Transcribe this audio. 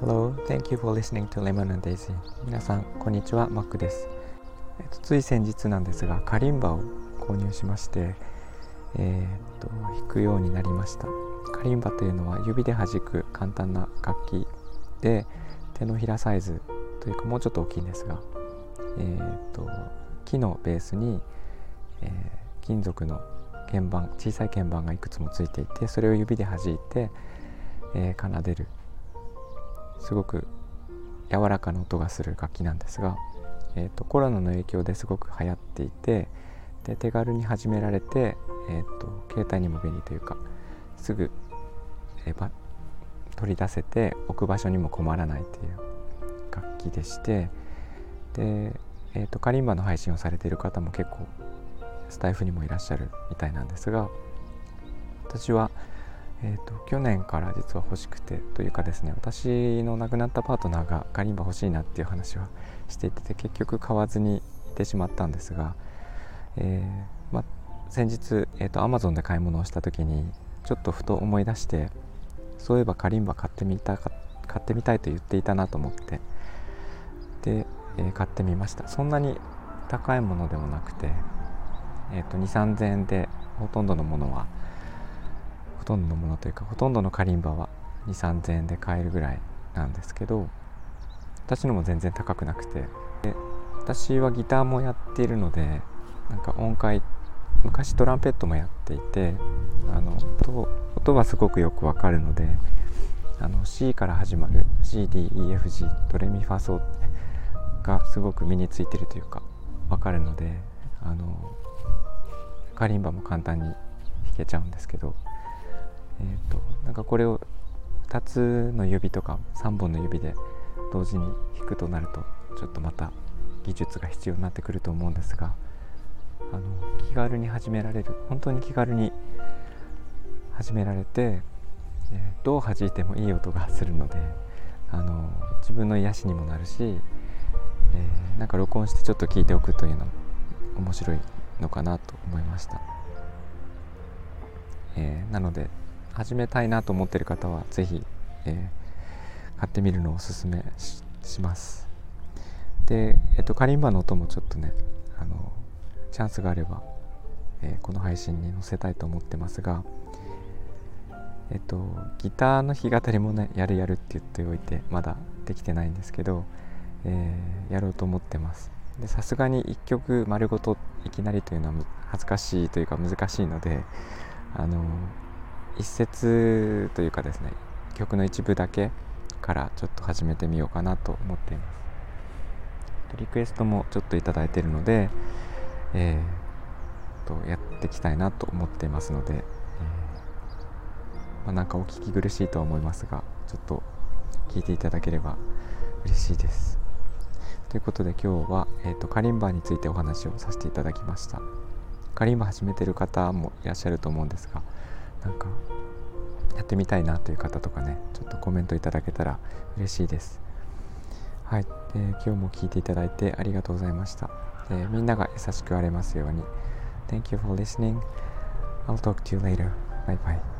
Hello, thank you for listening to Lemon and Daisy. 皆さん、こんにちは、マックです、えっと、つい先日なんですが、カリンバを購入しましてえー、っと弾くようになりました。カリンバというのは指で弾く簡単な楽器で手のひらサイズというかもうちょっと大きいんですが、えー、っと木のベースに、えー、金属の鍵盤小さい鍵盤がいくつもついていてそれを指で弾いて、えー、奏でる。すごく柔らかな音がする楽器なんですが、えーと、コロナの影響ですごく流行っていてで手軽に始められて、えーと、携帯にも便利というかすぐ、えー、取り出せて置く場所にも困らないという楽器でしてで、えーと、カリンバの配信をされている方も結構スタイフにもいらっしゃるみたいなんですが私は、えーと、去年から実は欲しくてというかですね私の亡くなったパートナーがカリンバ欲しいなっていう話はしていて結局買わずにいてしまったんですが、えー、ま先日、えーと、Amazon で買い物をした時にちょっとふと思い出してそういえばカリンバ買ってみたか買ってみたいと言っていたなと思ってで、えー、買ってみました。そんなに高いものでもなくて、えーと、2 3 0 0 0円でほとんどのものはほとんどのものというかほとんどのカリンバは2 3 0 0 0円で買えるぐらいなんですけど私のも全然高くなくてで私はギターもやっているのでなんか音階昔トランペットもやっていてあの音音はすごくよくわかるのであの C から始まる CDEFG ドレミファソがすごく身についてるというかわかるのでカリンバも簡単に弾けちゃうんですけど、えーと、なんかこれを2つの指とか3本の指で同時に弾くとなるとちょっとまた技術が必要になってくると思うんですがあの気軽に始められる本当に気軽に始められて、えー、どう弾いてもいい音がするのであの自分の癒しにもなるし、えー、なんか録音してちょっと聞いておくというのも面白いのかなと思いました、えー、なので始めたいなと思ってる方は是非、えー、買ってみるのをおすすめします。で、えっと、カリンバの音もちょっとねあのチャンスがあれば、えー、この配信に載せたいと思ってますが、えっと、ギターの弾き語りもねやるやるって言っておいてまだできてないんですけど、えー、やろうと思ってます。さすがに1曲丸ごといきなりというのは恥ずかしいというか難しいのであの一節というかですね曲の一部だけからちょっと始めてみようかなと思っていますリクエストもちょっと頂いてるので、えー、とやっていきたいなと思っていますので、えー、まあ、なんかお聞き苦しいとは思いますがちょっと聞いていただければ嬉しいです。ということで今日は、えーと、カリンバについてお話をさせていただきました。カリンバ始めてる方もいらっしゃると思うんですがなんかやってみたいなという方とかねちょっとコメントいただけたら嬉しいです。はい、えー、今日も聞いていただいてありがとうございました。えー、みんなが優しくあれますように。Thank you for listening. I'll talk to you later. Bye bye.